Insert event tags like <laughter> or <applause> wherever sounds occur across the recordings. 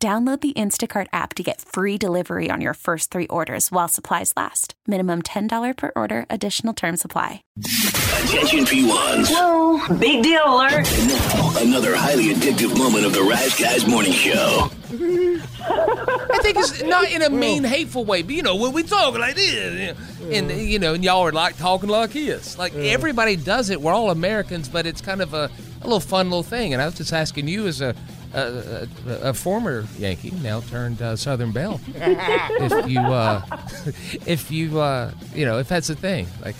Download the Instacart app to get free delivery on your first three orders while supplies last. Minimum $10 per order, additional term supply. Attention P1s. Whoa, big deal alert. And now, another highly addictive moment of the Rise Guys Morning Show. <laughs> I think it's not in a mean, hateful way, but you know, when we talk like this, and mm. you know, and y'all are like talking like this. Like mm. everybody does it. We're all Americans, but it's kind of a, a little fun little thing. And I was just asking you as a a, a, a former Yankee, now turned uh, Southern Belle, <laughs> if you uh, <laughs> if you uh, you know if that's a thing, like.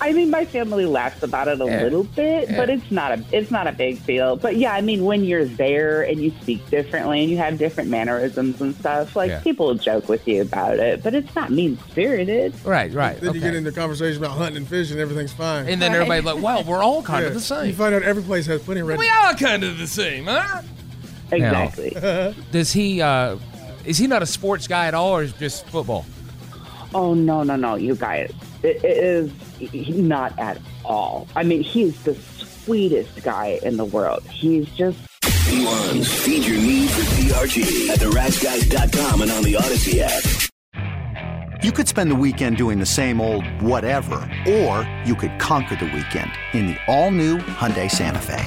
I mean, my family laughs about it a Yeah. little bit, Yeah. but it's not a it's not a big deal. But yeah, I mean, when you're there and you speak differently and you have different mannerisms and stuff, like Yeah. people joke with you about it, but it's not mean spirited. Right, right. Then you get into conversation about hunting and fishing, everything's fine. and then everybody's like, "Well, we're all kind Yeah. of the same." You find out every place has plenty of red. We are kind of the same, huh?" Exactly. <laughs> Does he? Uh, is he not a sports guy at all, or is just football? oh no, no, no, you guys, it, it is not at all. I mean, he's the sweetest guy in the world. He's just P1s, feed your need for TRT at theriseguys.com and on the Odyssey app. You could spend the weekend doing the same old whatever, or you could conquer the weekend in the all-new Hyundai Santa Fe.